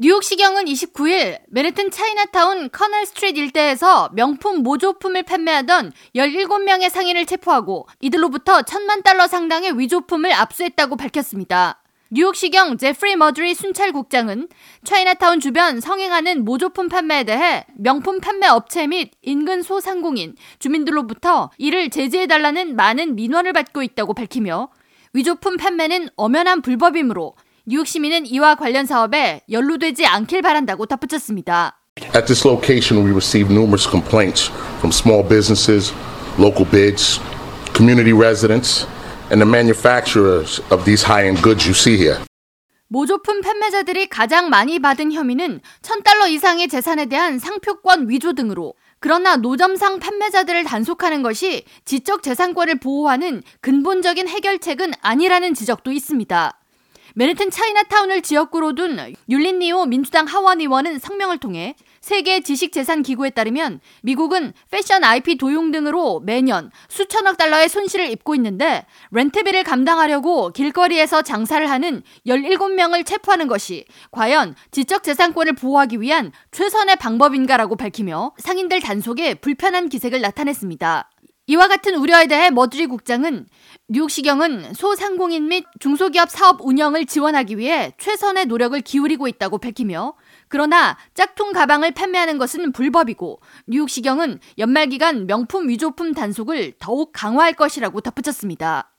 뉴욕시경은 29일 맨해튼 차이나타운 커널 스트리트 일대에서 명품 모조품을 판매하던 17명의 상인을 체포하고 이들로부터 천만 달러 상당의 위조품을 압수했다고 밝혔습니다. 뉴욕시경 제프리 머드리 순찰국장은 차이나타운 주변 성행하는 모조품 판매에 대해 명품 판매 업체 및 인근 소상공인, 주민들로부터 이를 제재해달라는 많은 민원을 받고 있다고 밝히며 위조품 판매는 엄연한 불법이므로 뉴욕 시민은 이와 관련 사업에 연루되지 않길 바란다고 덧붙였습니다. At this location, we received numerous complaints from small businesses, local bids, community residents, and the manufacturers of these high-end goods you see here. 모조품 판매자들이 가장 많이 받은 혐의는 1000달러 이상의 재산에 대한 상표권 위조 등으로 그러나 노점상 판매자들을 단속하는 것이 지적 재산권을 보호하는 근본적인 해결책은 아니라는 지적도 있습니다. 맨해튼 차이나타운을 지역구로 둔 율린니오 민주당 하원 의원은 성명을 통해 세계 지식재산기구에 따르면 미국은 패션 IP 도용 등으로 매년 수천억 달러의 손실을 입고 있는데 렌트비를 감당하려고 길거리에서 장사를 하는 17명을 체포하는 것이 과연 지적재산권을 보호하기 위한 최선의 방법인가라고 밝히며 상인들 단속에 불편한 기색을 나타냈습니다. 이와 같은 우려에 대해 머드리 국장은 뉴욕시경은 소상공인 및 중소기업 사업 운영을 지원하기 위해 최선의 노력을 기울이고 있다고 밝히며 그러나 짝퉁 가방을 판매하는 것은 불법이고 뉴욕시경은 연말기간 명품 위조품 단속을 더욱 강화할 것이라고 덧붙였습니다.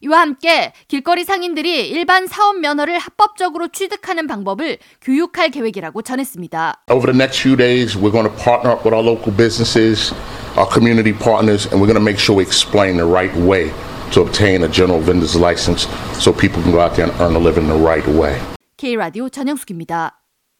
이와 함께 길거리 상인들이 일반 사업 면허를 합법적으로 취득하는 방법을 교육할 계획이라고 전했습니다. Over the next few days, we're going to partner up with our local businesses, our community partners, and we're going to make sure we explain the right way to obtain a general vendor's license so people can go out there and earn a living the right way. K라디오 전영숙입니다.